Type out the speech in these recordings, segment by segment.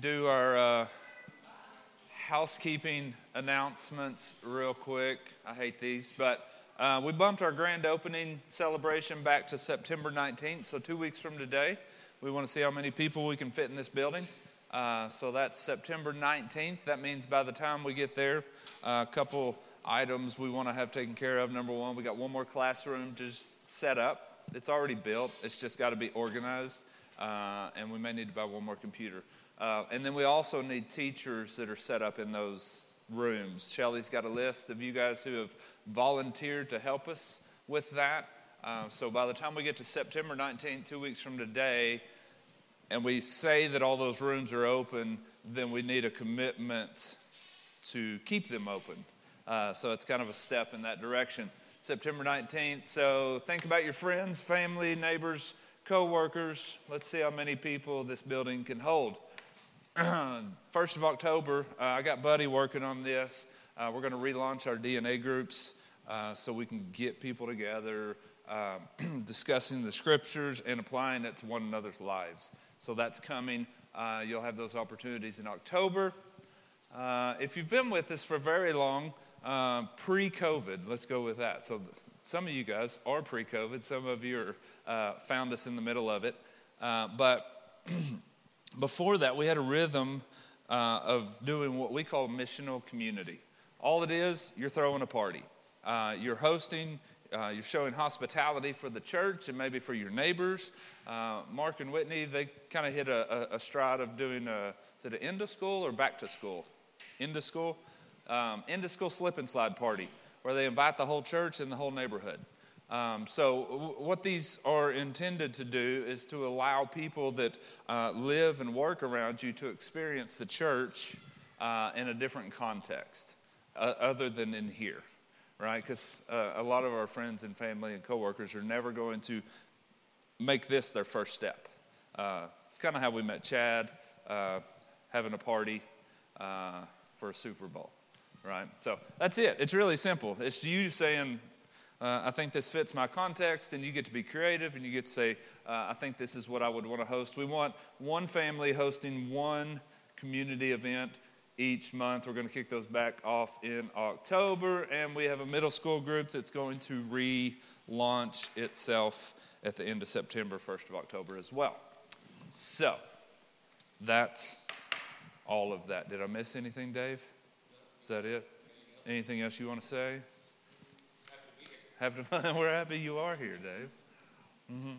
do our uh, housekeeping announcements real quick. I hate these, but uh, we bumped our grand opening celebration back to September 19th, so two weeks from today. We want to see how many people we can fit in this building. Uh, so that's September 19th. That means by the time we get there, uh, a couple items we want to have taken care of. Number one, we got one more classroom just set up. It's already built, it's just got to be organized, uh, and we may need to buy one more computer. Uh, and then we also need teachers that are set up in those rooms. Shelly's got a list of you guys who have volunteered to help us with that. Uh, so by the time we get to September 19th, two weeks from today, and we say that all those rooms are open, then we need a commitment to keep them open. Uh, so it's kind of a step in that direction. September 19th. So think about your friends, family, neighbors, co-workers. Let's see how many people this building can hold. First of October, uh, I got Buddy working on this. Uh, we're going to relaunch our DNA groups uh, so we can get people together, um, discussing the scriptures and applying it to one another's lives. So that's coming. Uh, you'll have those opportunities in October. Uh, if you've been with us for very long, uh, pre COVID, let's go with that. So, some of you guys are pre COVID, some of you are, found us in the middle of it. but before that, we had a rhythm uh, of doing what we call missional community. All it is, you're throwing a party. Uh, you're hosting, uh, you're showing hospitality for the church and maybe for your neighbors. Uh, Mark and Whitney, they kind of hit a, a, a, stride of doing a, is it an end of school or back to school? End of school? Um, end of school slip and slide party where they invite the whole church and the whole neighborhood. Um, so, w- what these are intended to do is to allow people that uh, live and work around you to experience the church uh, in a different context, uh, other than in here, right? Because uh, a lot of our friends and family and coworkers are never going to make this their first step. Uh, it's kind of how we met Chad, uh, having a party for a Super Bowl, right? So that's it. It's really simple. It's you saying, uh, I think this fits my context, and you get to be creative and you get to say, uh, I think this is what I would want to host. We want one family hosting one community event each month. We're going to kick those back off in October, and we have a middle school group that's going to relaunch itself at the end of September, 1st of October as well. So, that's all of that. Did I miss anything, Dave? Is that it? Anything else you want to say? Happy we're happy you are here, Dave. Mm-hmm.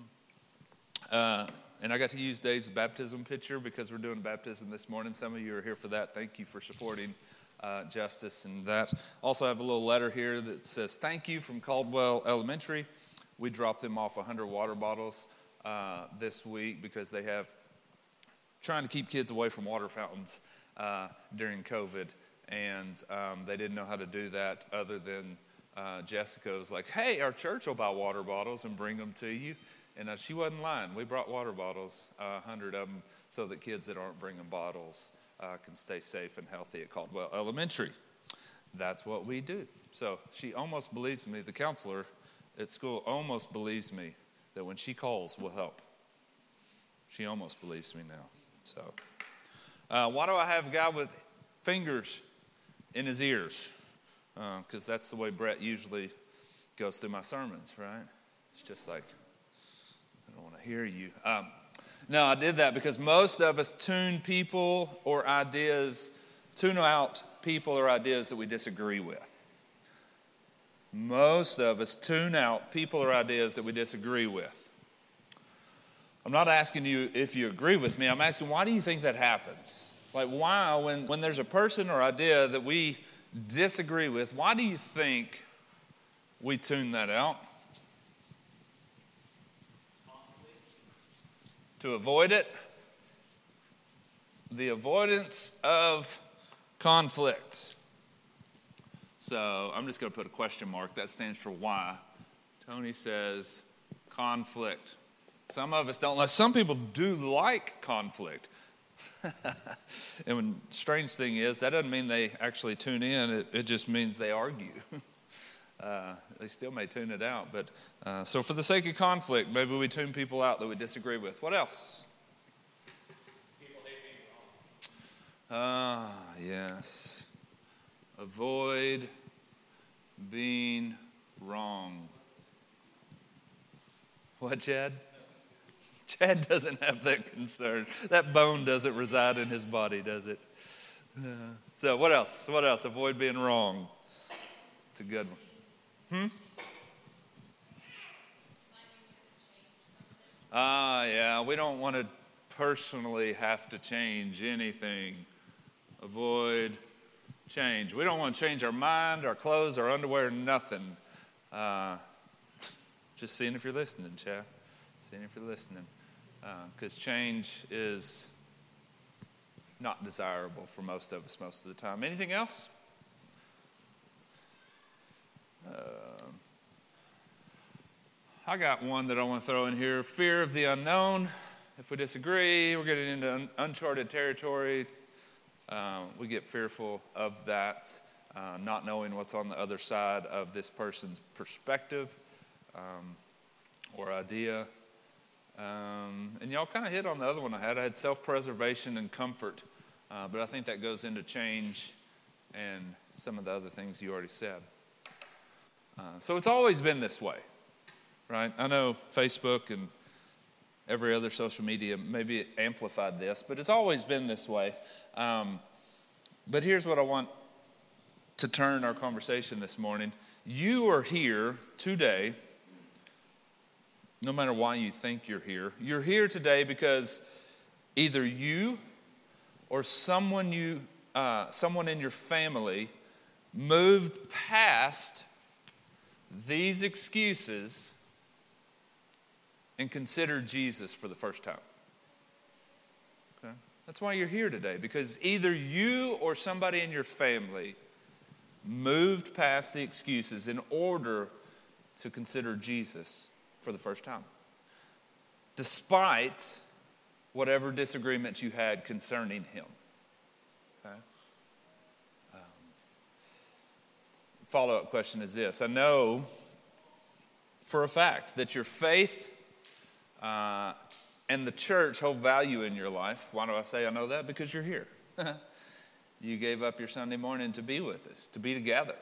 Uh, and I got to use Dave's baptism picture because we're doing baptism this morning. Some of you are here for that. Thank you for supporting uh, Justice and that. Also, I have a little letter here that says, Thank you from Caldwell Elementary. We dropped them off 100 water bottles uh, this week because they have trying to keep kids away from water fountains uh, during COVID. And um, they didn't know how to do that other than uh, Jessica was like, hey, our church will buy water bottles and bring them to you. And uh, she wasn't lying. We brought water bottles, uh, a uh, hundred of them, so that kids that aren't bringing bottles uh, can stay safe and healthy at Caldwell Elementary. That's what we do. So she almost believes me, the counselor at school almost believes me that when she calls, we'll help. She almost believes me now. So, uh, why do I have a guy with fingers in his ears? Because uh, that's the way Brett usually goes through my sermons, right? It's just like, I don't want to hear you. Um, no, I did that because most of us tune people or ideas, tune out people or ideas that we disagree with. Most of us tune out people or ideas that we disagree with. I'm not asking you if you agree with me, I'm asking why do you think that happens? Like, why, when, when there's a person or idea that we disagree with, why do you think we tune that out? To avoid it. The avoidance of conflict. So I'm just going to put a question mark. That stands for why. Tony says conflict. Some of us don't like, some people do like conflict. and when strange thing is, that doesn't mean they actually tune in. It, it just means they argue. uh, they still may tune it out. But uh, so, for the sake of conflict, maybe we tune people out that we disagree with. What else? People hate. Ah, yes. Avoid being wrong. What, Chad? Chad doesn't have that concern. That bone doesn't reside in his body, does it? Uh, so, what else? What else? Avoid being wrong. It's a good one. Hmm? Ah, yeah, we don't want to personally have to change anything. Avoid change. We don't want to change our mind, our clothes, our underwear, nothing. Uh, just seeing if you're listening, Chad. Seeing if you're listening. Because uh, change is not desirable for most of us most of the time. Anything else? Uh, I got one that I want to throw in here fear of the unknown. If we disagree, we're getting into un- uncharted territory. Uh, we get fearful of that, uh, not knowing what's on the other side of this person's perspective um, or idea. Um, and y'all kind of hit on the other one I had. I had self preservation and comfort, uh, but I think that goes into change and some of the other things you already said. Uh, so it's always been this way right? I know Facebook and every other social media maybe amplified this, but it's always been this way. Um, but here's what I want to turn our conversation this morning. You are here today, no matter why you think you're here. You're here today because either you or someone you, uh, someone in your family moved past these excuses and considered Jesus for the first time. Okay? That's why you're here today, because either you or somebody in your family moved past the excuses in order to consider Jesus for the first time, despite whatever disagreements you had concerning him. Okay? Um, Follow up question is this I know for a fact that your faith uh, and the church hold value in your life. Why do I say I know that? Because you're here. you gave up your Sunday morning to be with us, to be together.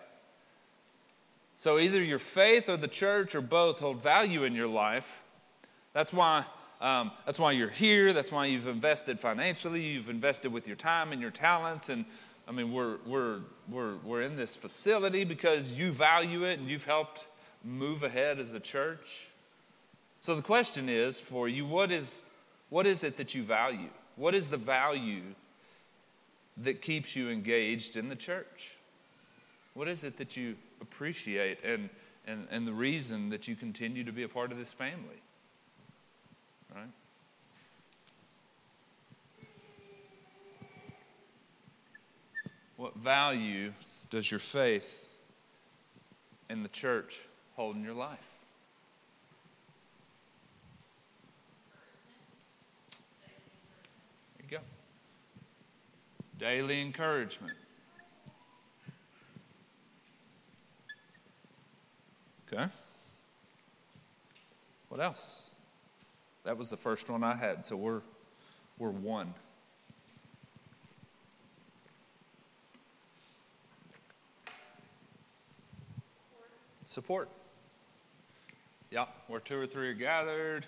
So either your faith or the church or both hold value in your life. That's why. Um, that's why you're here. That's why you've invested financially. You've invested with your time and your talents. And I mean, we're, we're, we're, we're in this facility because you value it and you've helped move ahead as a church. So the question is for you what is, what is it that you value? What is the value that keeps you engaged in the church? What is it that you appreciate and, and, and the reason that you continue to be a part of this family? Right? What value does your faith in the church hold in your life? There you go. Daily encouragement. Okay. What else? That was the first one I had, so we're we're one. Support. Yeah, where two or three are gathered.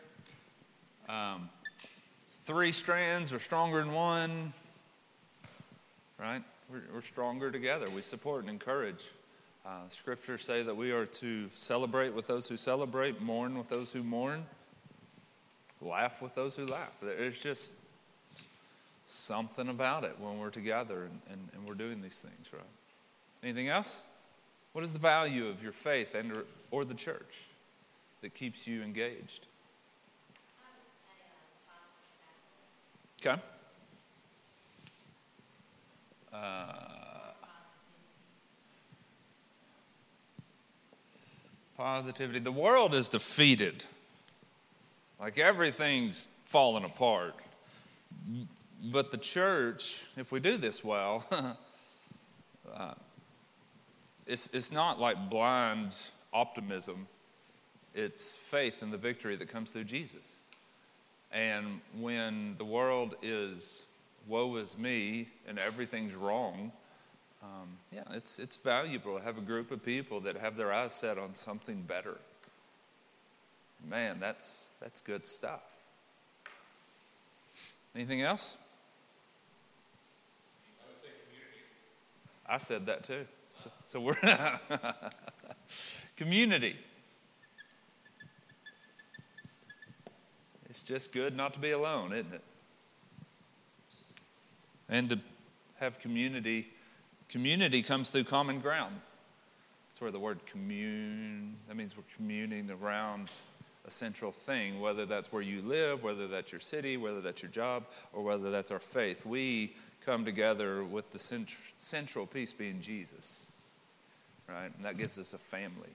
Um, three strands are stronger than one right? We're, we're stronger together. We support and encourage. Uh, scriptures say that we are to celebrate with those who celebrate, mourn with those who mourn, laugh with those who laugh. There's just something about it when we're together and, and, and we're doing these things, right? Anything else? What is the value of your faith and or, or the church that keeps you engaged? Okay. Uh, positivity. The world is defeated. Like everything's falling apart. But the church, if we do this well, uh, it's, it's not like blind optimism, it's faith in the victory that comes through Jesus. And when the world is woe is me and everything's wrong, um, yeah, it's, it's valuable to have a group of people that have their eyes set on something better. Man, that's, that's good stuff. Anything else? I would say community. I said that too. So, so we're community. It's just good not to be alone, isn't it? And to have community. Community comes through common ground. That's where the word commune, that means we're communing around a central thing, whether that's where you live, whether that's your city, whether that's your job, or whether that's our faith. We come together with the cent- central piece being Jesus, right? And that gives us a family.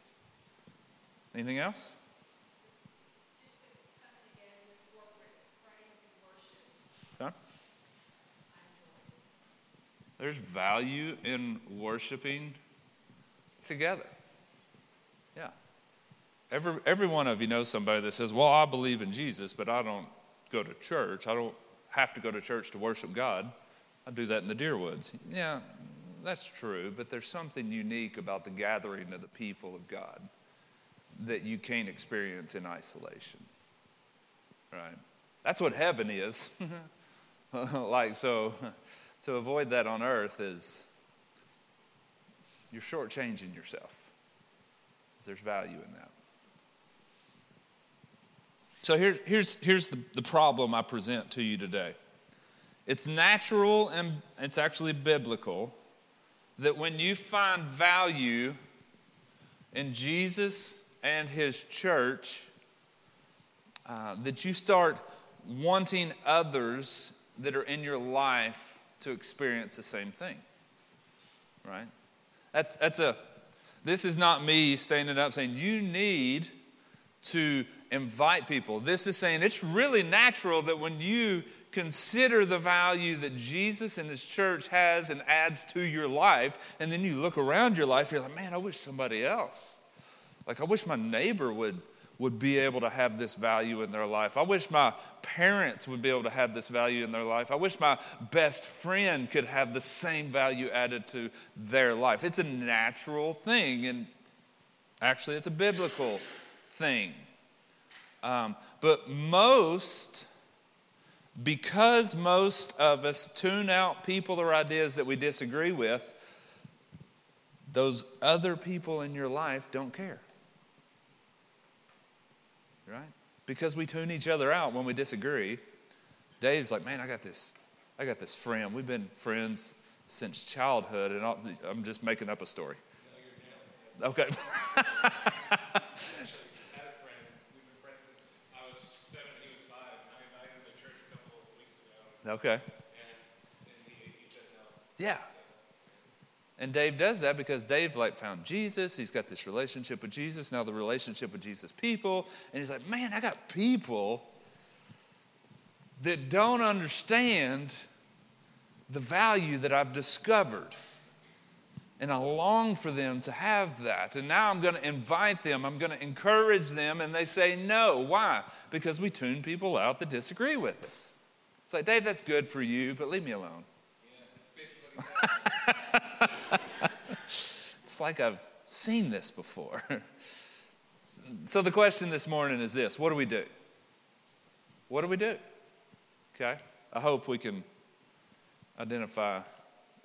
Anything else? There's value in worshiping together. Yeah. Every, every one of you knows somebody that says, Well, I believe in Jesus, but I don't go to church. I don't have to go to church to worship God. I do that in the deer woods. Yeah, that's true, but there's something unique about the gathering of the people of God that you can't experience in isolation. Right? That's what heaven is. like, so to avoid that on earth is you're shortchanging yourself. There's value in that. So here, here's, here's the, the problem I present to you today it's natural and it's actually biblical that when you find value in Jesus and his church, uh, that you start wanting others that are in your life to experience the same thing. Right? That's, that's a, this is not me standing up saying, you need to invite people. This is saying it's really natural that when you consider the value that Jesus and his church has and adds to your life, and then you look around your life, you're like, man, I wish somebody else. Like, I wish my neighbor would, would be able to have this value in their life. I wish my parents would be able to have this value in their life. I wish my best friend could have the same value added to their life. It's a natural thing, and actually, it's a biblical thing. Um, but most, because most of us tune out people or ideas that we disagree with, those other people in your life don't care. Right? Because we tune each other out when we disagree. Dave's like, man, I got this, I got this friend. We've been friends since childhood, and i am just making up a story. Okay. Okay. And, he, he said no. Yeah. And Dave does that because Dave like found Jesus. He's got this relationship with Jesus. Now the relationship with Jesus people. And he's like, man, I got people that don't understand the value that I've discovered. And I long for them to have that. And now I'm going to invite them, I'm going to encourage them, and they say no. Why? Because we tune people out that disagree with us. It's like, Dave, that's good for you, but leave me alone. Yeah, it's like I've seen this before. so the question this morning is this what do we do? What do we do? Okay? I hope we can identify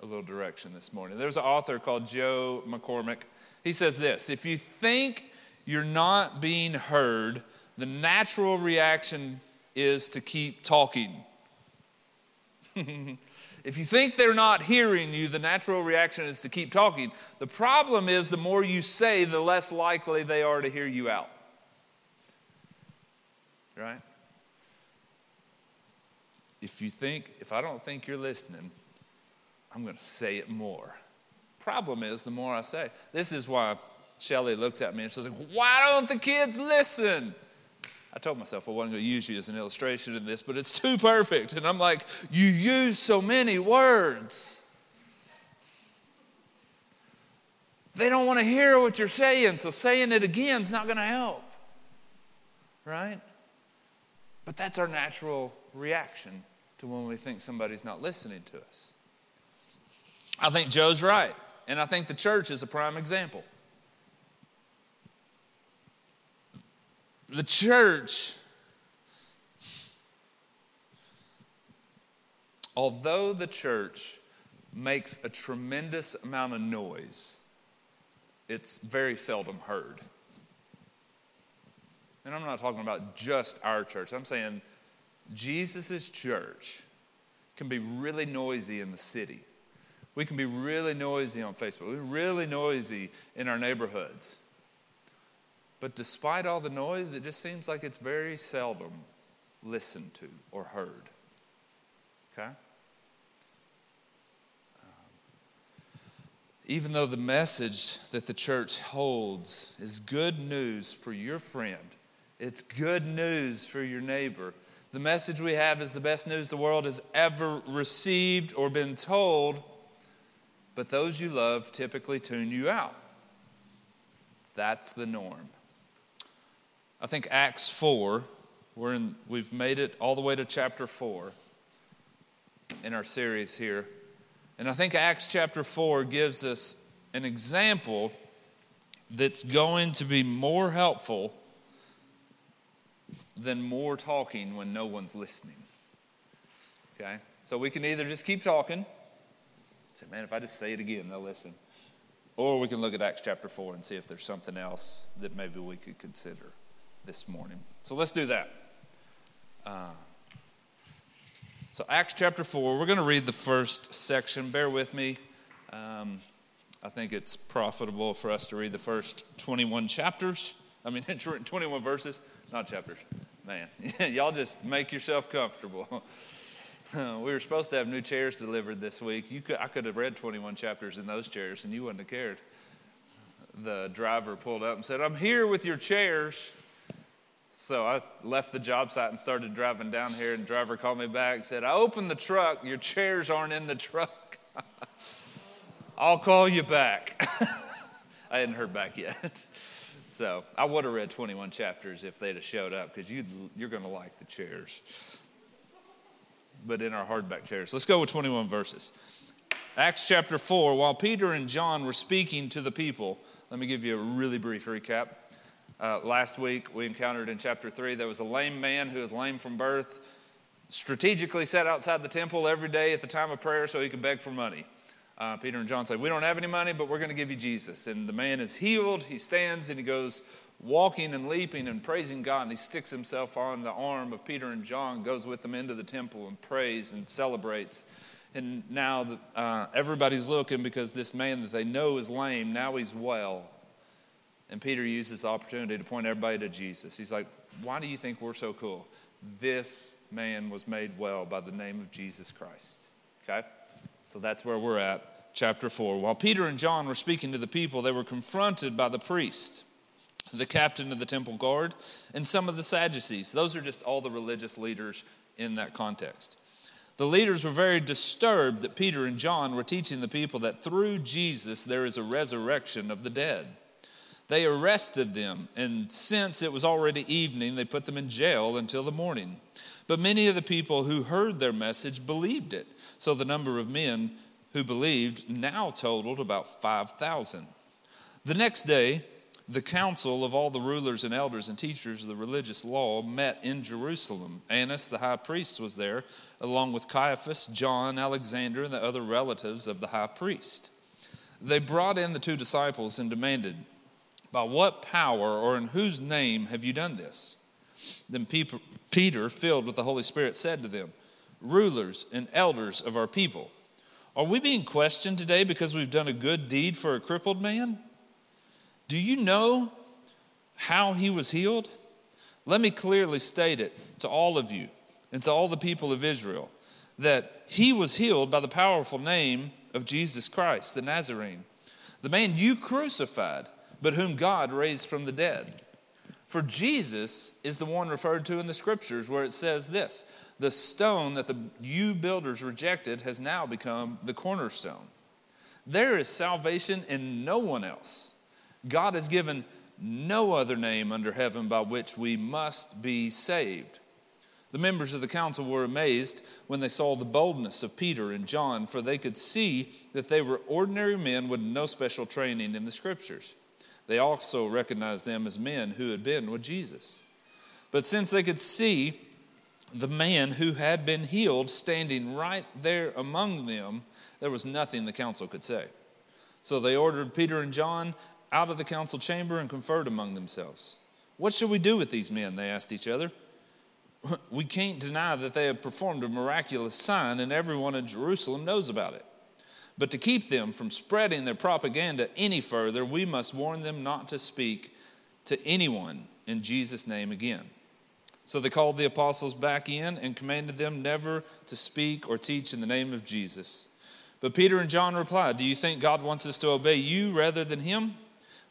a little direction this morning. There's an author called Joe McCormick. He says this If you think you're not being heard, the natural reaction is to keep talking. if you think they're not hearing you, the natural reaction is to keep talking. The problem is the more you say, the less likely they are to hear you out. Right? If you think, if I don't think you're listening, I'm going to say it more. Problem is, the more I say, this is why Shelly looks at me and says, Why don't the kids listen? I told myself I wasn't going to use you as an illustration in this, but it's too perfect. And I'm like, you use so many words. They don't want to hear what you're saying, so saying it again is not going to help. Right? But that's our natural reaction to when we think somebody's not listening to us. I think Joe's right, and I think the church is a prime example. The church, although the church makes a tremendous amount of noise, it's very seldom heard. And I'm not talking about just our church, I'm saying Jesus' church can be really noisy in the city. We can be really noisy on Facebook. We're really noisy in our neighborhoods. But despite all the noise, it just seems like it's very seldom listened to or heard. Okay? Um, even though the message that the church holds is good news for your friend, it's good news for your neighbor. The message we have is the best news the world has ever received or been told, but those you love typically tune you out. That's the norm. I think Acts 4, we're in, we've made it all the way to chapter 4 in our series here. And I think Acts chapter 4 gives us an example that's going to be more helpful than more talking when no one's listening. Okay? So we can either just keep talking, say, man, if I just say it again, they'll listen. Or we can look at Acts chapter 4 and see if there's something else that maybe we could consider this morning. So let's do that. Uh, so, Acts chapter 4, we're going to read the first section. Bear with me. Um, I think it's profitable for us to read the first 21 chapters. I mean, 21 verses, not chapters. Man, y'all just make yourself comfortable. we were supposed to have new chairs delivered this week. You could, I could have read 21 chapters in those chairs and you wouldn't have cared. The driver pulled up and said, I'm here with your chairs. So I left the job site and started driving down here, and driver called me back and said, I opened the truck, your chairs aren't in the truck. I'll call you back. I hadn't heard back yet. So I would have read 21 chapters if they'd have showed up because you, you're going to like the chairs. But in our hardback chairs. Let's go with 21 verses. Acts chapter 4, while Peter and John were speaking to the people, let me give you a really brief recap. Uh, last week, we encountered in chapter 3, there was a lame man who was lame from birth, strategically sat outside the temple every day at the time of prayer so he could beg for money. Uh, Peter and John say, We don't have any money, but we're going to give you Jesus. And the man is healed. He stands and he goes walking and leaping and praising God. And he sticks himself on the arm of Peter and John, goes with them into the temple and prays and celebrates. And now the, uh, everybody's looking because this man that they know is lame, now he's well. And Peter uses the opportunity to point everybody to Jesus. He's like, Why do you think we're so cool? This man was made well by the name of Jesus Christ. Okay? So that's where we're at, chapter 4. While Peter and John were speaking to the people, they were confronted by the priest, the captain of the temple guard, and some of the Sadducees. Those are just all the religious leaders in that context. The leaders were very disturbed that Peter and John were teaching the people that through Jesus there is a resurrection of the dead. They arrested them, and since it was already evening, they put them in jail until the morning. But many of the people who heard their message believed it. So the number of men who believed now totaled about 5,000. The next day, the council of all the rulers and elders and teachers of the religious law met in Jerusalem. Annas, the high priest, was there, along with Caiaphas, John, Alexander, and the other relatives of the high priest. They brought in the two disciples and demanded, by what power or in whose name have you done this? Then Peter, filled with the Holy Spirit, said to them, Rulers and elders of our people, are we being questioned today because we've done a good deed for a crippled man? Do you know how he was healed? Let me clearly state it to all of you and to all the people of Israel that he was healed by the powerful name of Jesus Christ, the Nazarene, the man you crucified but whom God raised from the dead. For Jesus is the one referred to in the scriptures where it says this the stone that the you builders rejected has now become the cornerstone. There is salvation in no one else. God has given no other name under heaven by which we must be saved. The members of the council were amazed when they saw the boldness of Peter and John, for they could see that they were ordinary men with no special training in the scriptures. They also recognized them as men who had been with Jesus. But since they could see the man who had been healed standing right there among them, there was nothing the council could say. So they ordered Peter and John out of the council chamber and conferred among themselves. What shall we do with these men? They asked each other. We can't deny that they have performed a miraculous sign, and everyone in Jerusalem knows about it. But to keep them from spreading their propaganda any further, we must warn them not to speak to anyone in Jesus' name again. So they called the apostles back in and commanded them never to speak or teach in the name of Jesus. But Peter and John replied, Do you think God wants us to obey you rather than him?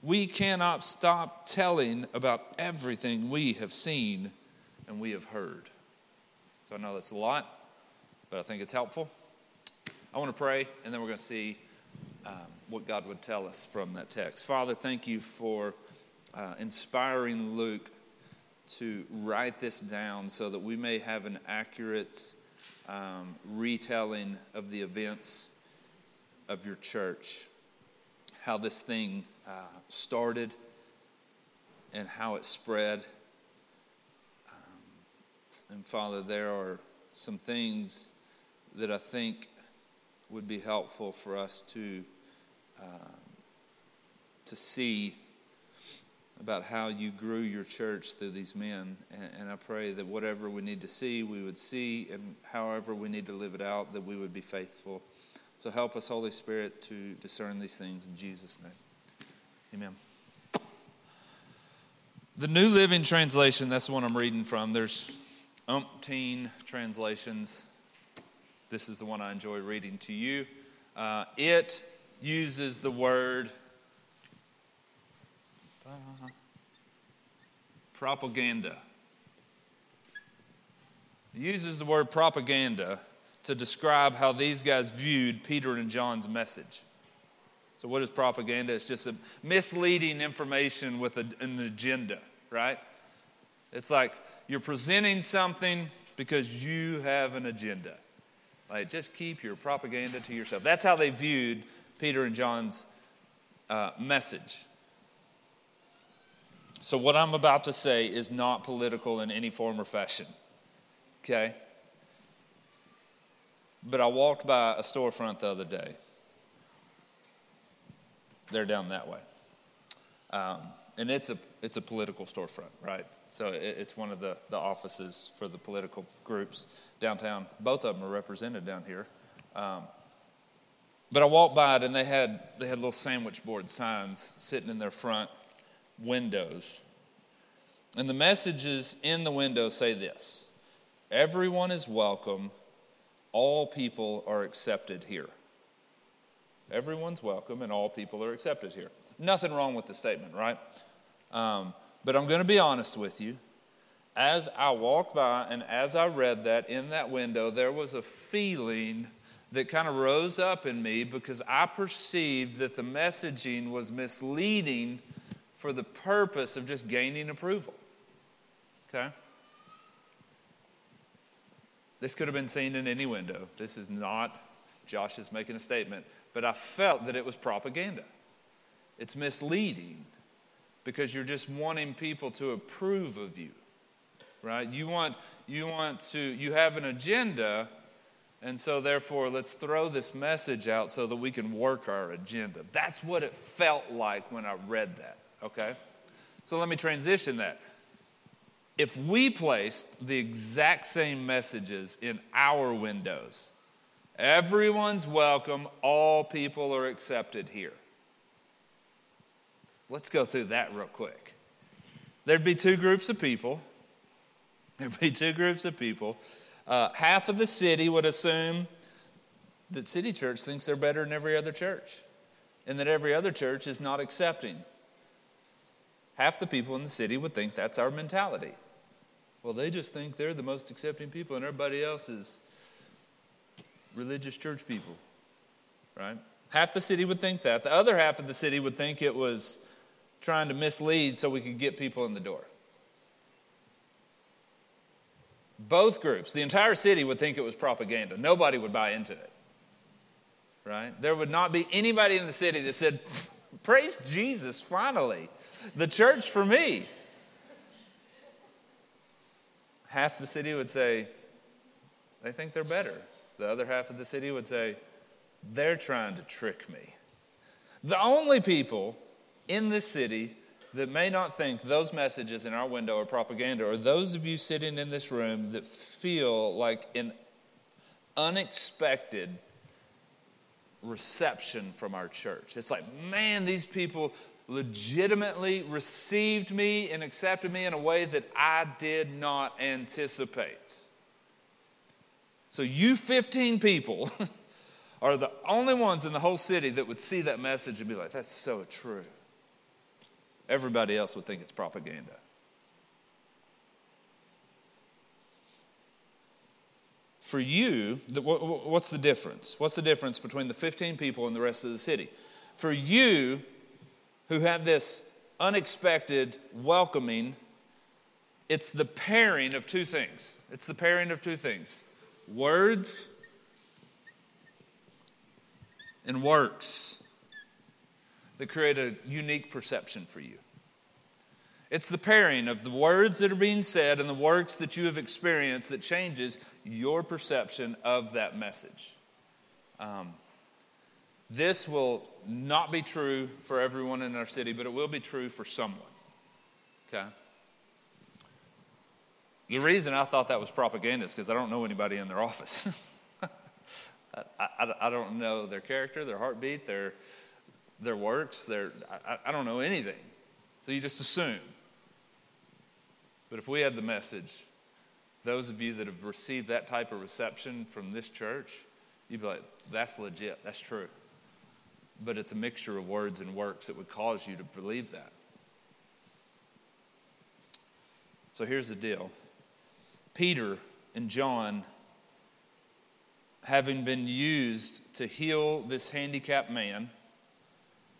We cannot stop telling about everything we have seen and we have heard. So I know that's a lot, but I think it's helpful. I want to pray, and then we're going to see um, what God would tell us from that text. Father, thank you for uh, inspiring Luke to write this down so that we may have an accurate um, retelling of the events of your church, how this thing uh, started and how it spread. Um, and Father, there are some things that I think would be helpful for us to uh, to see about how you grew your church through these men. And, and, I pray that whatever we need to see, we would see, and however we need to live it out, that we would be faithful. So help us, Holy Spirit, to discern these things in Jesus' name. Amen. The New Living Translation, that's the one I'm reading from. There's umpteen translations. This is the one I enjoy reading to you. Uh, it uses the word propaganda. It uses the word propaganda to describe how these guys viewed Peter and John's message. So, what is propaganda? It's just a misleading information with a, an agenda, right? It's like you're presenting something because you have an agenda. Like, just keep your propaganda to yourself. That's how they viewed Peter and John's uh, message. So, what I'm about to say is not political in any form or fashion, okay? But I walked by a storefront the other day. They're down that way. Um, and it's a, it's a political storefront, right? So it, it's one of the, the offices for the political groups downtown. Both of them are represented down here. Um, but I walked by it and they had, they had little sandwich board signs sitting in their front windows. And the messages in the window say this Everyone is welcome all people are accepted here. Everyone's welcome and all people are accepted here. Nothing wrong with the statement, right? Um, but I'm going to be honest with you. As I walked by and as I read that in that window, there was a feeling that kind of rose up in me because I perceived that the messaging was misleading for the purpose of just gaining approval. Okay? This could have been seen in any window. This is not, Josh is making a statement, but I felt that it was propaganda. It's misleading because you're just wanting people to approve of you, right? You want, you want to, you have an agenda, and so therefore let's throw this message out so that we can work our agenda. That's what it felt like when I read that, okay? So let me transition that if we placed the exact same messages in our windows, everyone's welcome, all people are accepted here. Let's go through that real quick. There'd be two groups of people. There'd be two groups of people. Uh, half of the city would assume that City Church thinks they're better than every other church and that every other church is not accepting. Half the people in the city would think that's our mentality. Well, they just think they're the most accepting people, and everybody else is religious church people, right? Half the city would think that. The other half of the city would think it was trying to mislead so we could get people in the door. Both groups, the entire city would think it was propaganda. Nobody would buy into it. Right? There would not be anybody in the city that said, Praise Jesus, finally. The church for me. Half the city would say, They think they're better. The other half of the city would say, They're trying to trick me. The only people in this city that may not think those messages in our window are propaganda or those of you sitting in this room that feel like an unexpected reception from our church. It's like, man, these people legitimately received me and accepted me in a way that I did not anticipate. So, you 15 people are the only ones in the whole city that would see that message and be like, that's so true. Everybody else would think it's propaganda. For you, what's the difference? What's the difference between the 15 people and the rest of the city? For you, who had this unexpected welcoming, it's the pairing of two things. It's the pairing of two things words and works that create a unique perception for you. It's the pairing of the words that are being said and the works that you have experienced that changes your perception of that message. Um, this will not be true for everyone in our city, but it will be true for someone. Okay? The reason I thought that was propaganda is because I don't know anybody in their office. I, I, I, don't know their character, their heartbeat, their, their works, their, I, I don't know anything. So you just assume. But if we had the message, those of you that have received that type of reception from this church, you'd be like, that's legit, that's true. But it's a mixture of words and works that would cause you to believe that. So here's the deal Peter and John, having been used to heal this handicapped man,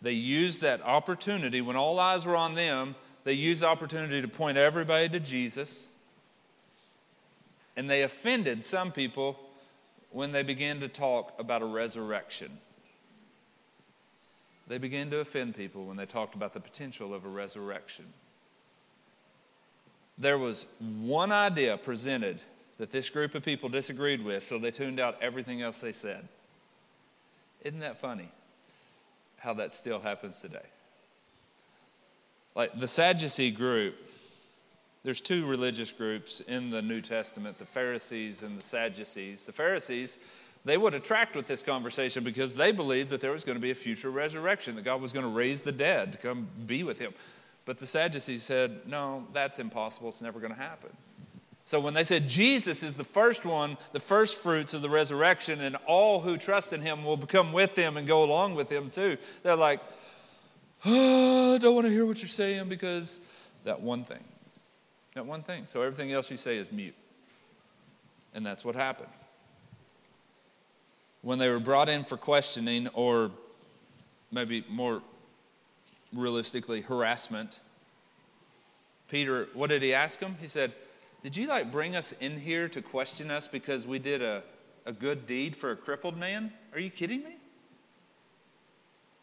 they used that opportunity when all eyes were on them. They used the opportunity to point everybody to Jesus. And they offended some people when they began to talk about a resurrection. They began to offend people when they talked about the potential of a resurrection. There was one idea presented that this group of people disagreed with, so they tuned out everything else they said. Isn't that funny? How that still happens today. Like the Sadducee group, there's two religious groups in the New Testament the Pharisees and the Sadducees. The Pharisees, they would attract with this conversation because they believed that there was going to be a future resurrection, that God was going to raise the dead to come be with him. But the Sadducees said, no, that's impossible. It's never going to happen. So when they said Jesus is the first one, the first fruits of the resurrection, and all who trust in him will become with him and go along with him too, they're like, oh, I don't want to hear what you're saying because that one thing. That one thing. So everything else you say is mute. And that's what happened. When they were brought in for questioning, or maybe more realistically, harassment, Peter, what did he ask him? He said, did you like bring us in here to question us because we did a, a good deed for a crippled man? Are you kidding me?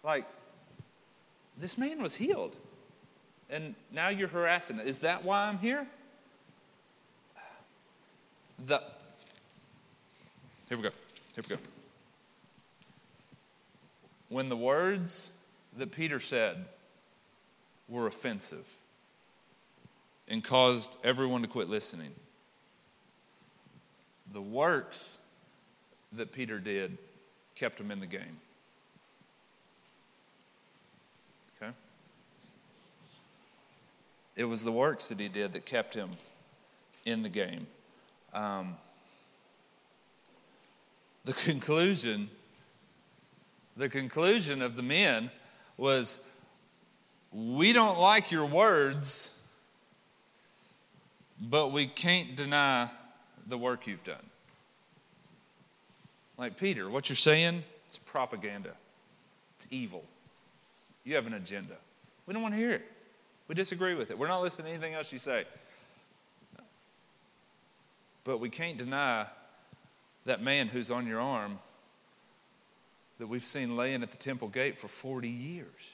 Like, this man was healed. And now you're harassing. Is that why I'm here? The Here we go. Here we go. When the words that Peter said were offensive, and caused everyone to quit listening. The works that Peter did kept him in the game. Okay? It was the works that he did that kept him in the game. Um, the conclusion, the conclusion of the men was, we don't like your words but we can't deny the work you've done. Like Peter, what you're saying, it's propaganda, it's evil. You have an agenda. We don't want to hear it. We disagree with it. We're not listening to anything else you say. But we can't deny that man who's on your arm that we've seen laying at the temple gate for 40 years.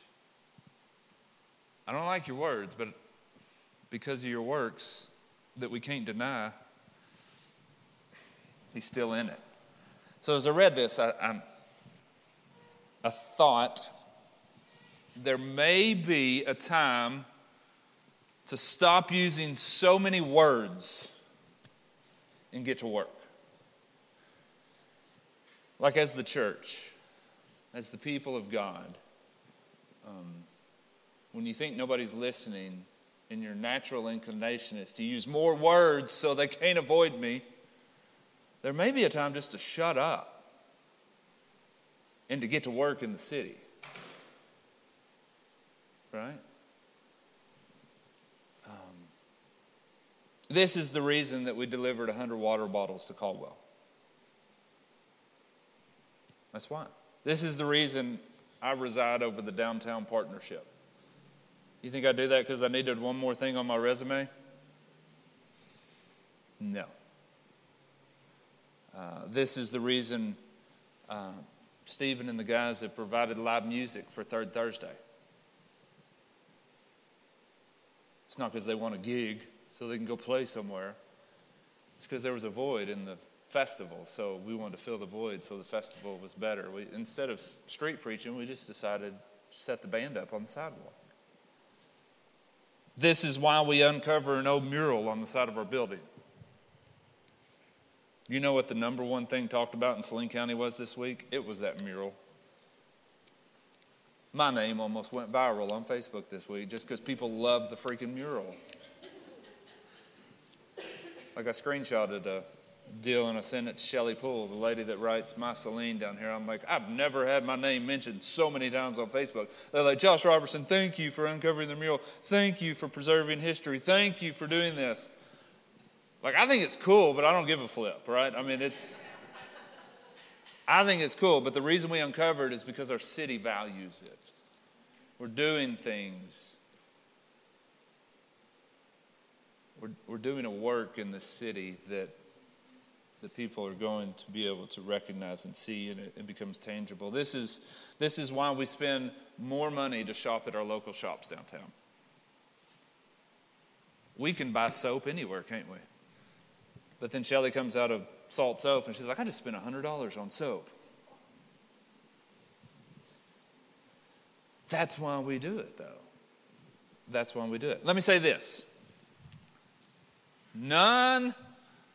I don't like your words, but because of your works that we can't deny, he's still in it. So as I read this, I, I, I thought there may be a time to stop using so many words and get to work. Like as the church, as the people of God, um, when you think nobody's listening and your natural inclination is to use more words so they can't avoid me, there may be a time just to shut up and to get to work in the city. Right? Um, this is the reason that we delivered 100 water bottles to Caldwell. That's why. This is the reason I reside over the downtown partnership. You think I do that because I needed one more thing on my resume? No. Uh, this is the reason uh, Stephen and the guys have provided live music for Third Thursday. It's not because they want a gig so they can go play somewhere. It's because there was a void in the festival, so we wanted to fill the void so the festival was better. We, instead of street preaching, we just decided to set the band up on the sidewalk. This is why we uncover an old mural on the side of our building. You know what the number one thing talked about in Saline County was this week? It was that mural. My name almost went viral on Facebook this week just because people love the freaking mural. Like I screenshotted a deal and I sent it to Shelly Poole, the lady that writes my down here. I'm like, I've never had my name mentioned so many times on Facebook. They're like, Josh Robertson, thank you for uncovering the mural. Thank you for preserving history. Thank you for doing this. Like, I think it's cool, but I don't give a flip, right? I mean, it's, I think it's cool, but the reason we uncovered is because our city values it. We're doing things. We're, we're doing a work in the city that the people are going to be able to recognize and see, and it, it becomes tangible. This is, this is why we spend more money to shop at our local shops downtown. We can buy soap anywhere, can't we? But then Shelly comes out of Salt Soap and she's like, I just spent $100 on soap. That's why we do it, though. That's why we do it. Let me say this none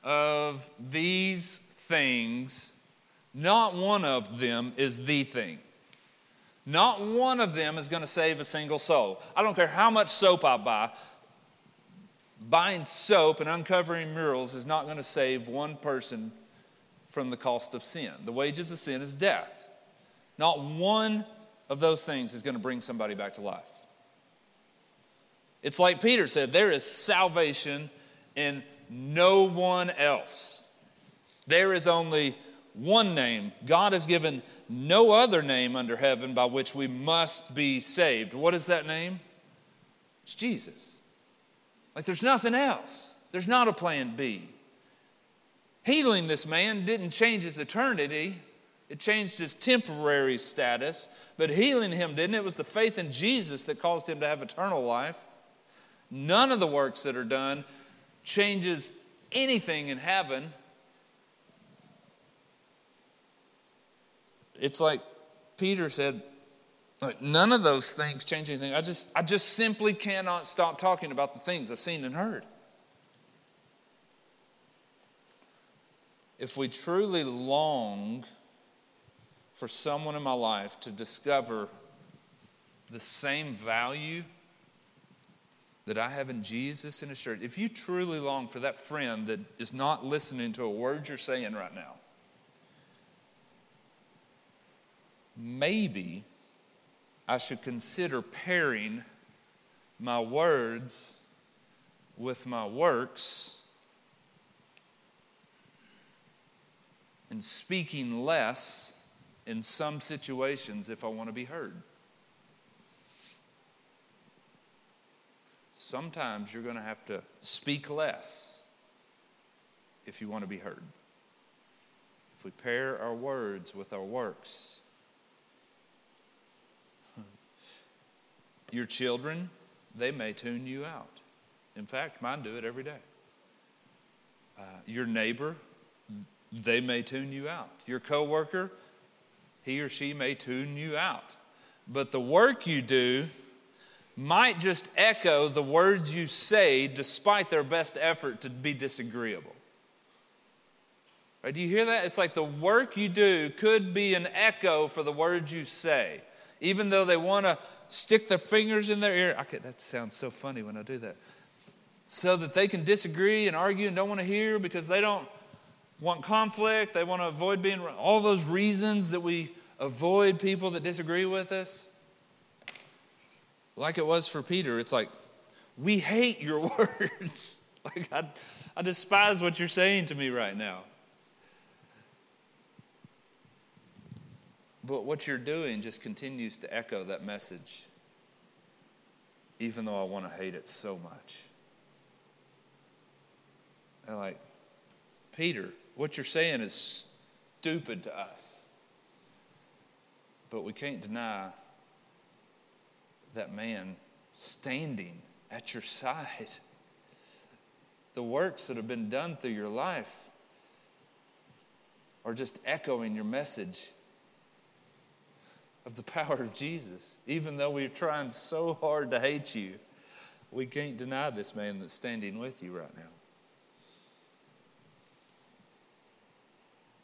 of these things, not one of them is the thing. Not one of them is going to save a single soul. I don't care how much soap I buy, buying soap and uncovering murals is not going to save one person from the cost of sin. The wages of sin is death. Not one of those things is going to bring somebody back to life. It's like Peter said there is salvation in no one else. There is only one name. God has given no other name under heaven by which we must be saved. What is that name? It's Jesus. Like there's nothing else. There's not a plan B. Healing this man didn't change his eternity, it changed his temporary status, but healing him didn't. It was the faith in Jesus that caused him to have eternal life. None of the works that are done changes anything in heaven. It's like Peter said, None of those things change anything. I just, I just simply cannot stop talking about the things I've seen and heard. If we truly long for someone in my life to discover the same value that I have in Jesus and His church, if you truly long for that friend that is not listening to a word you're saying right now, maybe I should consider pairing my words with my works and speaking less in some situations if I want to be heard. Sometimes you're going to have to speak less if you want to be heard. If we pair our words with our works, your children, they may tune you out. In fact, mine do it every day. Uh, your neighbor, they may tune you out. Your coworker, he or she may tune you out. But the work you do might just echo the words you say despite their best effort to be disagreeable. Right, do you hear that? It's like the work you do could be an echo for the words you say, even though they want to stick their fingers in their ear. Okay, that sounds so funny when I do that. So that they can disagree and argue and don't want to hear because they don't want conflict, they want to avoid being all those reasons that we avoid people that disagree with us. Like it was for Peter, it's like, we hate your words. like, I, I despise what you're saying to me right now. But what you're doing just continues to echo that message, even though I want to hate it so much. They're like, Peter, what you're saying is stupid to us. But we can't deny that man standing at your side. The works that have been done through your life are just echoing your message of the power of Jesus. Even though we're trying so hard to hate you, we can't deny this man that's standing with you right now.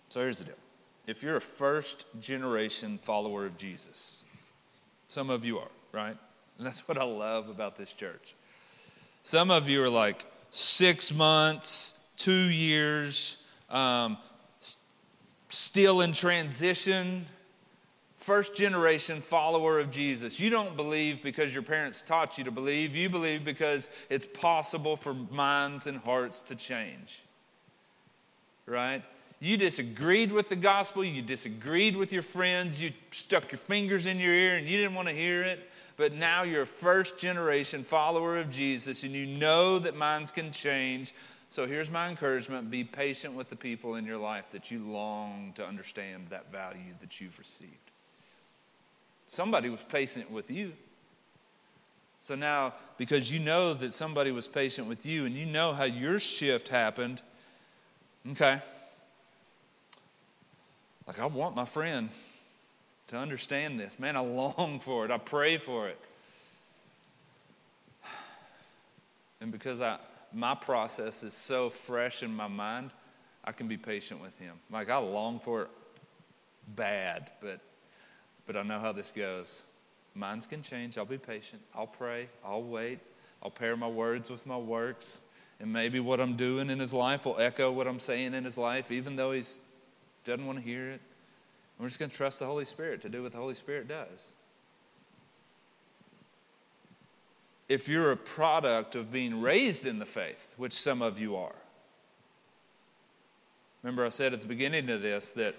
So here's the deal if you're a first generation follower of Jesus, some of you are, right? And that's what I love about this church. Some of you are like six months, two years, um, still in transition, first generation follower of Jesus. You don't believe because your parents taught you to believe, you believe because it's possible for minds and hearts to change. Right? You disagreed with the gospel, you disagreed with your friends, you stuck your fingers in your ear and you didn't want to hear it, but now you're a first generation follower of Jesus and you know that minds can change. So here's my encouragement be patient with the people in your life that you long to understand that value that you've received. Somebody was patient with you. So now, because you know that somebody was patient with you and you know how your shift happened, okay. Like, I want my friend to understand this. Man, I long for it. I pray for it. And because I, my process is so fresh in my mind, I can be patient with him. Like, I long for it bad, but but I know how this goes. Minds can change. I'll be patient. I'll pray. I'll wait. I'll pair my words with my works. And maybe what I'm doing in his life will echo what I'm saying in his life, even though he doesn't want to hear it. We're just going to trust the Holy Spirit to do what the Holy Spirit does. If you're a product of being raised in the faith, which some of you are, remember I said at the beginning of this that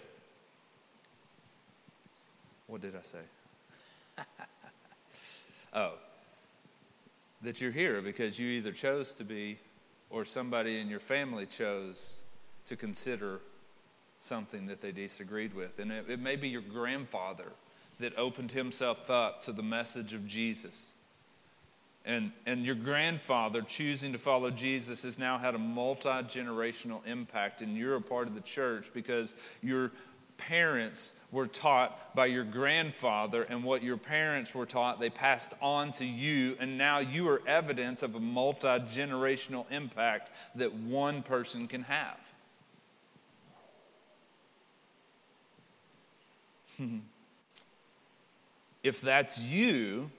what did I say? oh, that you're here because you either chose to be or somebody in your family chose to consider something that they disagreed with. And it, it may be your grandfather that opened himself up to the message of Jesus. And, and your grandfather choosing to follow Jesus has now had a multi generational impact, and you're a part of the church because you're parents were taught by your grandfather, and what your parents were taught, they passed on to you, and now you are evidence of a multi generational impact that one person can have. If that's you,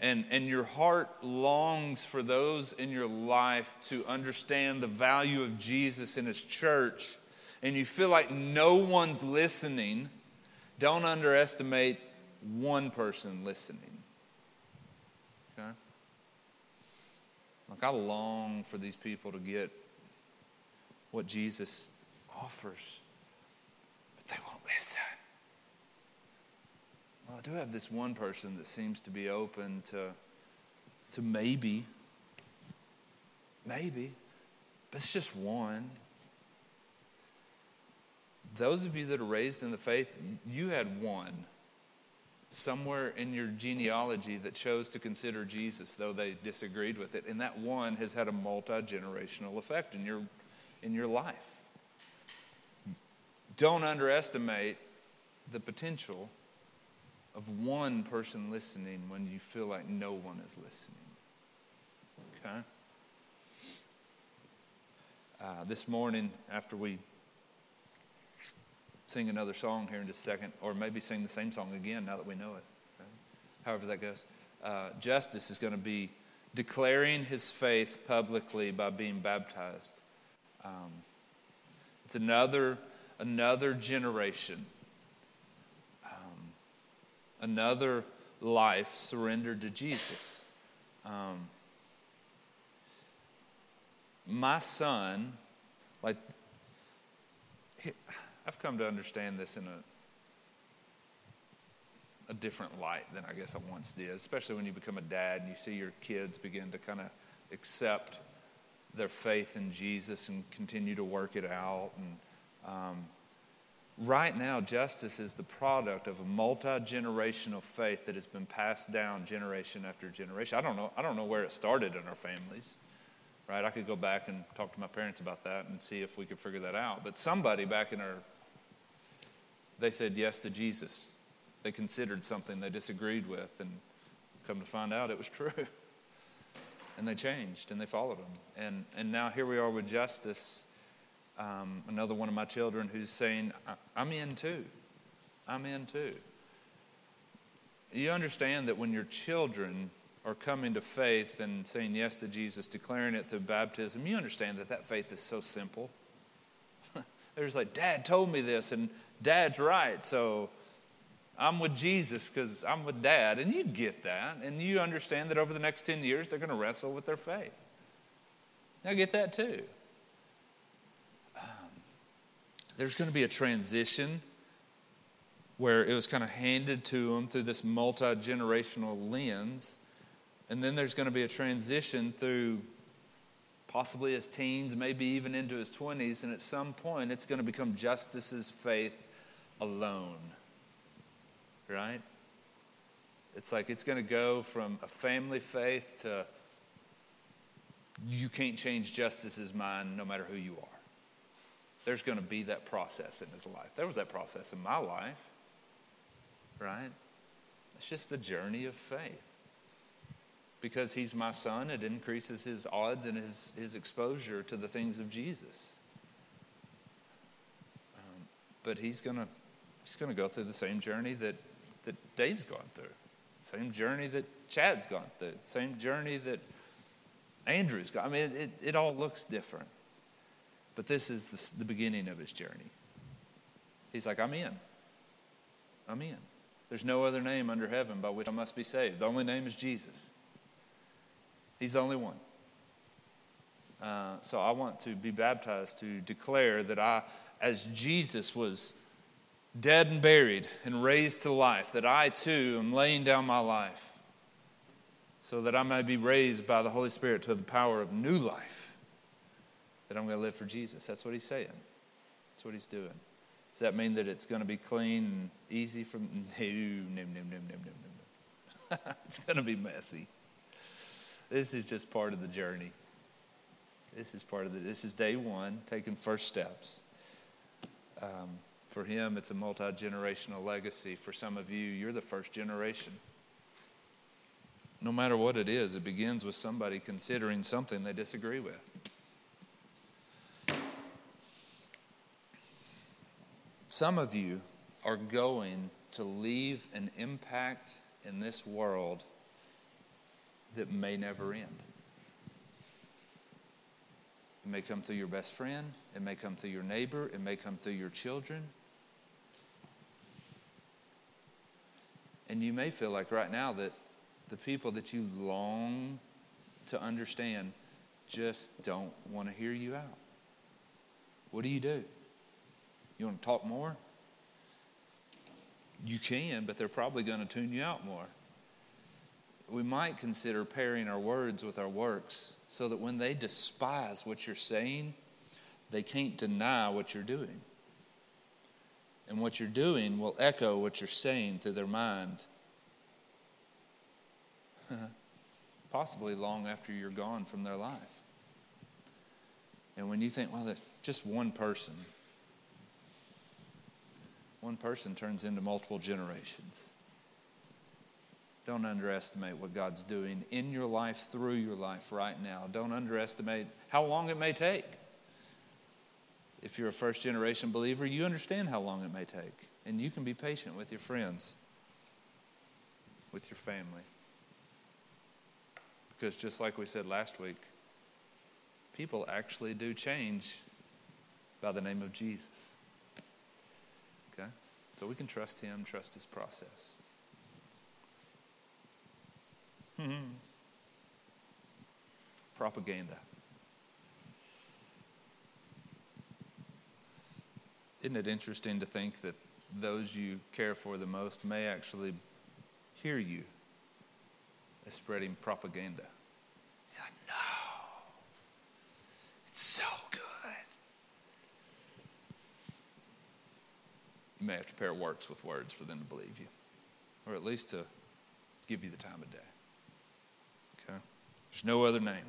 and, and your heart longs for those in your life to understand the value of Jesus in His church, and you feel like no one's listening, don't underestimate one person listening. Okay? Like, I long for these people to get what Jesus offers, but they won't listen. Well, I do have this one person that seems to be open to, to maybe, maybe But it's just one. Those of you that are raised in the faith, you had one somewhere in your genealogy that chose to consider Jesus, though they disagreed with it. And that one has had a multi generational effect in your, in your life. Don't underestimate the potential of one person listening when you feel like no one is listening. Okay? Uh, this morning, after we sing another song here in just a second, or maybe sing the same song again now that we know it, right? however that goes, uh, Justice is going to be declaring his faith publicly by being baptized. Um, it's another, another generation another life surrendered to Jesus. Um, my son, like, I've come to understand this in a, a different light than I guess I once did, especially when you become a dad and you see your kids begin to kind of accept their faith in Jesus and continue to work it out. And um, Right now, Justice is the product of a multi generational faith that has been passed down generation after generation. I don't know. I don't know where it started in our families, right? I could go back and talk to my parents about that and see if we could figure that out. But somebody back in our, they said yes to Jesus. They considered something they disagreed with, and come to find out it was true. and they changed and they followed him. And and now here we are with Justice um, another one of my children who's saying, I'm in too. I'm in too. You understand that when your children are coming to faith and saying yes to Jesus, declaring it through baptism, you understand that that faith is so simple. They're just like, Dad told me this, and Dad's right, so I'm with Jesus because I'm with Dad. And you get that, and you understand that over the next 10 years, they're going to wrestle with their faith. I get that too there's going to be a transition where it was kind of handed to him through this multi generational lens. And then there's going to be a transition through possibly his teens, maybe even into his 20s. And at some point, it's going to become Justice's faith alone. Right? It's like it's going to go from a family faith to you can't change Justice's mind no matter who you are there's going to be that process in his life. There was that process in my life, right? It's just the journey of faith. Because he's my son, it increases his odds and his, his exposure to the things of Jesus. Um, but he's going to he's going to go through the same journey that, that Dave's gone through, same journey that Chad's gone through, same journey that Andrew's gone. I mean, it, it all looks different. But this is the, the beginning of his journey. He's like, I'm in. I'm in. There's no other name under heaven by which I must be saved. The only name is Jesus. He's the only one. Uh, so I want to be baptized to declare that I, as Jesus was dead and buried and raised to life, that I too am laying down my life so that I may be raised by the Holy Spirit to the power of new life that I'm going to live for Jesus. That's what he's saying. That's what he's doing. Does that mean that it's going to be clean and easy from no, no, no, no, no, no, no. it's going to be messy. This is just part of the journey. This is part of the. This is day one, taking first steps. Um, for him, it's a multi generational legacy. For some of you, you're the first generation. No matter what it is, it begins with somebody considering something they disagree with. Some of you are going to leave an impact in this world that may never end. It may come through your best friend, it may come through your neighbor, it may come through your children. And you may feel like right now that the people that you long to understand just don't want to hear you out. What do you do? You want to talk more? You can, but they're probably going to tune you out more. we might consider pairing our words with our works so that when they despise what you're saying, they can't deny what you're doing. And what you're doing will echo what you're saying through their mind, possibly long after you're gone from their life. And when you think, well, that's just one person, one person turns into multiple generations. Don't underestimate what God's doing in your life, through your life right now. Don't underestimate how long it may take. If you're a first generation believer, you understand how long it may take. And you can be patient with your friends, with your family. Because just like we said last week, people actually do change by the name of Jesus. So we can trust him, trust his process. Hmm. Propaganda. Isn't it interesting to think that those you care for the most may actually hear you as spreading propaganda? You're like, no, it's so good. You may have to pair works with words for them to believe you, or at least to give you the time of day. Okay? There's no other name.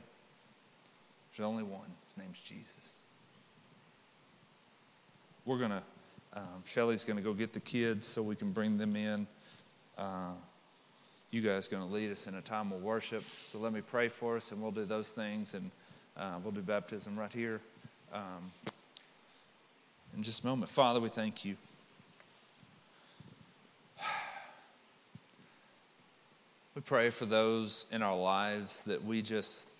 There's only one. His name's Jesus. We're going to, um, Shelly's going to go get the kids so we can bring them in. Uh, you guys going to lead us in a time of worship. So let me pray for us, and we'll do those things, and uh, we'll do baptism right here um, in just a moment. Father, we thank you. We pray for those in our lives that we just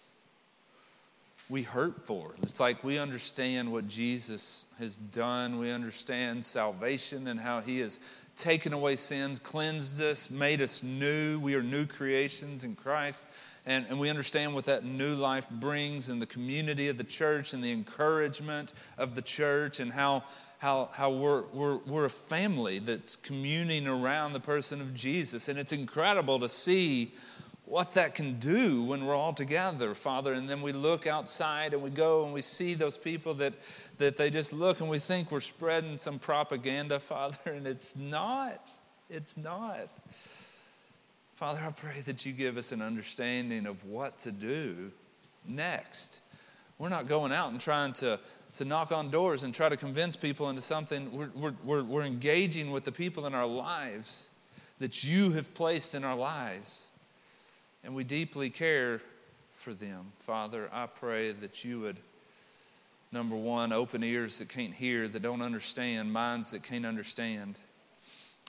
we hurt for. It's like we understand what Jesus has done. We understand salvation and how he has taken away sins, cleansed us, made us new. We are new creations in Christ. And, and we understand what that new life brings in the community of the church and the encouragement of the church and how how, how we're, we're, we're a family that's communing around the person of Jesus. And it's incredible to see what that can do when we're all together, Father. And then we look outside and we go and we see those people that, that they just look and we think we're spreading some propaganda, Father, and it's not. It's not. Father, I pray that you give us an understanding of what to do next. We're not going out and trying to to knock on doors and try to convince people into something. We're, we're, we're, engaging with the people in our lives that you have placed in our lives. And we deeply care for them. Father, I pray that you would, number one, open ears that can't hear, that don't understand, minds that can't understand.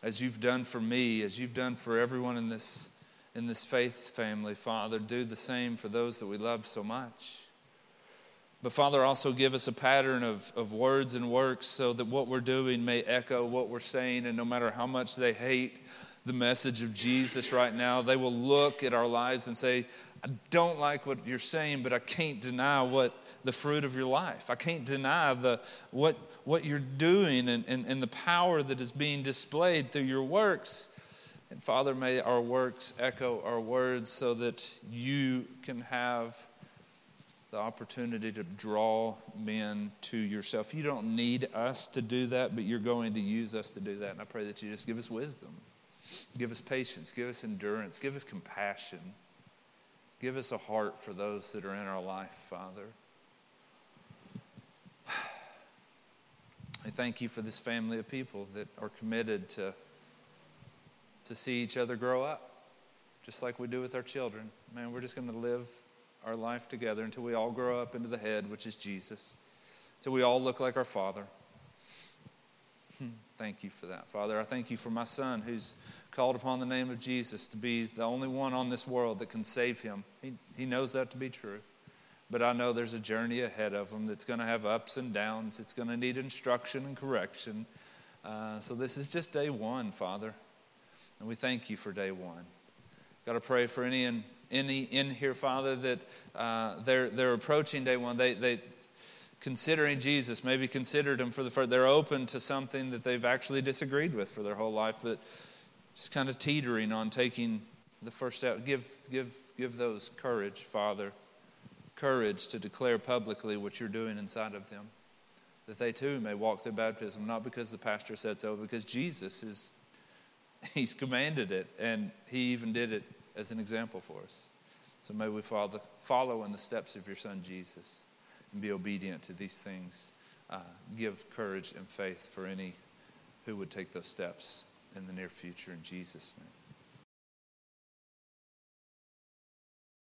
As you've done for me, as you've done for everyone in this, in this faith family, Father, do the same for those that we love so much. But Father, also give us a pattern of, of words and works so that what we're doing may echo what we're saying. And no matter how much they hate the message of Jesus right now, they will look at our lives and say, I don't like what you're saying, but I can't deny what the fruit of your life. I can't deny the, what, what you're doing and, and, and the power that is being displayed through your works. And Father, may our works echo our words so that you can have the opportunity to draw men to yourself. You don't need us to do that, but you're going to use us to do that. And I pray that you just give us wisdom, give us patience, give us endurance, give us compassion, give us a heart for those that are in our life, Father. I thank you for this family of people that are committed to, to see each other grow up, just like we do with our children. Man, we're just going to live our life together until we all grow up into the head, which is Jesus, until we all look like our Father. Hmm, thank you for that, Father. I thank you for my son who's called upon the name of Jesus to be the only one on this world that can save him. He, he knows that to be true. But I know there's a journey ahead of him that's going to have ups and downs. It's going to need instruction and correction. Uh, so this is just day one, Father. And we thank you for day one. Got to pray for any in any in here, Father, that uh, they're, they're approaching day one. They, they, considering Jesus, maybe considered him for the first, they're open to something that they've actually disagreed with for their whole life, but just kind of teetering on taking, the first step. Give, give, give those courage, Father, courage to declare publicly what you're doing inside of them, that they too may walk through baptism, not because the pastor said so, because Jesus is, he's commanded it, and he even did it as an example for us. So may we, Father, follow in the steps of your Son Jesus and be obedient to these things. Uh, give courage and faith for any who would take those steps in the near future in Jesus' name.